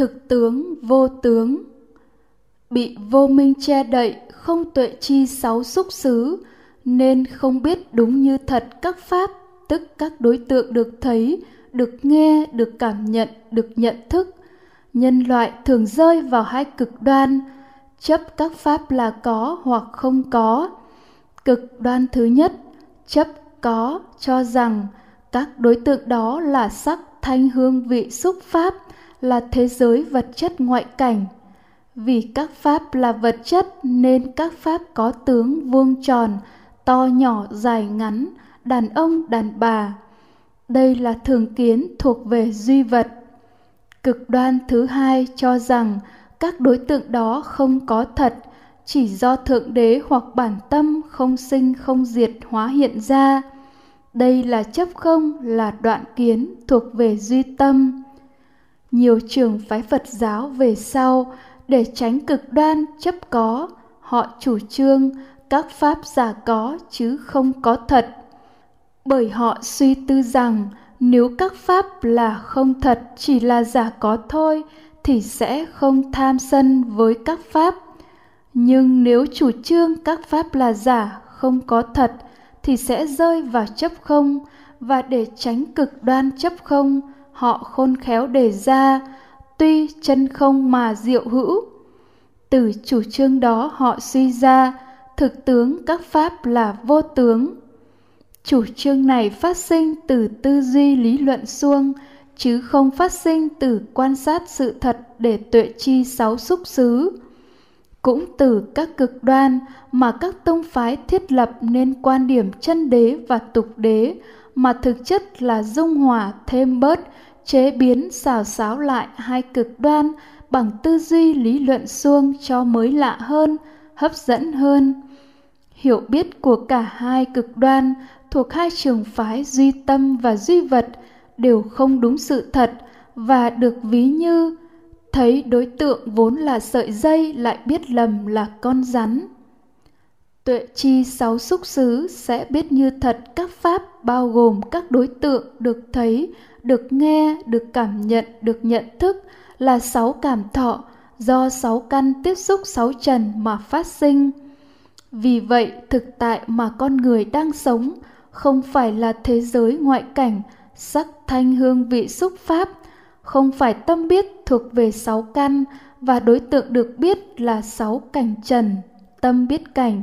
thực tướng, vô tướng. Bị vô minh che đậy, không tuệ chi sáu xúc xứ, nên không biết đúng như thật các pháp, tức các đối tượng được thấy, được nghe, được cảm nhận, được nhận thức. Nhân loại thường rơi vào hai cực đoan, chấp các pháp là có hoặc không có. Cực đoan thứ nhất, chấp có cho rằng các đối tượng đó là sắc thanh hương vị xúc pháp là thế giới vật chất ngoại cảnh. Vì các pháp là vật chất nên các pháp có tướng vuông tròn, to nhỏ dài ngắn, đàn ông, đàn bà. Đây là thường kiến thuộc về duy vật. Cực đoan thứ hai cho rằng các đối tượng đó không có thật, chỉ do thượng đế hoặc bản tâm không sinh không diệt hóa hiện ra. Đây là chấp không, là đoạn kiến thuộc về duy tâm nhiều trường phái phật giáo về sau, để tránh cực đoan chấp có, họ chủ trương các pháp giả có chứ không có thật. Bởi họ suy tư rằng nếu các pháp là không thật chỉ là giả có thôi thì sẽ không tham sân với các pháp. Nhưng nếu chủ trương các pháp là giả không có thật thì sẽ rơi vào chấp không và để tránh cực đoan chấp không họ khôn khéo đề ra, tuy chân không mà diệu hữu. Từ chủ trương đó họ suy ra, thực tướng các pháp là vô tướng. Chủ trương này phát sinh từ tư duy lý luận suông, chứ không phát sinh từ quan sát sự thật để tuệ chi sáu xúc xứ. Cũng từ các cực đoan mà các tông phái thiết lập nên quan điểm chân đế và tục đế mà thực chất là dung hòa thêm bớt, chế biến xào xáo lại hai cực đoan bằng tư duy lý luận suông cho mới lạ hơn, hấp dẫn hơn. Hiểu biết của cả hai cực đoan thuộc hai trường phái duy tâm và duy vật đều không đúng sự thật và được ví như, thấy đối tượng vốn là sợi dây lại biết lầm là con rắn tuệ chi sáu xúc xứ sẽ biết như thật các pháp bao gồm các đối tượng được thấy, được nghe, được cảm nhận, được nhận thức là sáu cảm thọ do sáu căn tiếp xúc sáu trần mà phát sinh. Vì vậy, thực tại mà con người đang sống không phải là thế giới ngoại cảnh, sắc thanh hương vị xúc pháp, không phải tâm biết thuộc về sáu căn và đối tượng được biết là sáu cảnh trần, tâm biết cảnh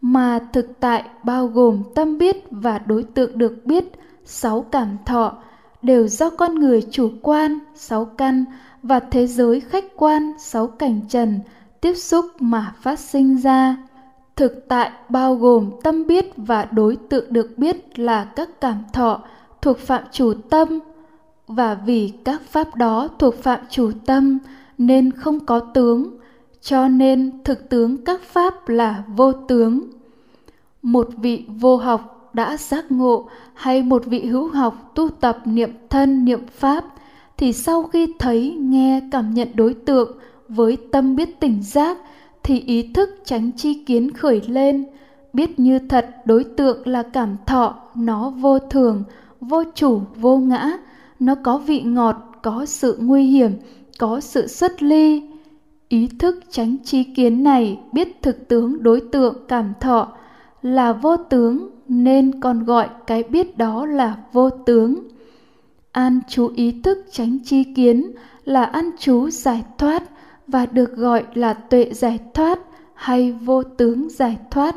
mà thực tại bao gồm tâm biết và đối tượng được biết, sáu cảm thọ, đều do con người chủ quan, sáu căn, và thế giới khách quan, sáu cảnh trần, tiếp xúc mà phát sinh ra. Thực tại bao gồm tâm biết và đối tượng được biết là các cảm thọ thuộc phạm chủ tâm. Và vì các pháp đó thuộc phạm chủ tâm, nên không có tướng cho nên thực tướng các pháp là vô tướng. Một vị vô học đã giác ngộ hay một vị hữu học tu tập niệm thân niệm pháp thì sau khi thấy nghe cảm nhận đối tượng với tâm biết tỉnh giác thì ý thức tránh chi kiến khởi lên. Biết như thật đối tượng là cảm thọ, nó vô thường, vô chủ, vô ngã. Nó có vị ngọt, có sự nguy hiểm, có sự xuất ly ý thức tránh chi kiến này, biết thực tướng đối tượng cảm thọ, là vô tướng nên còn gọi cái biết đó là vô tướng. An chú ý thức tránh chi kiến là an chú giải thoát và được gọi là tuệ giải thoát hay vô tướng giải thoát.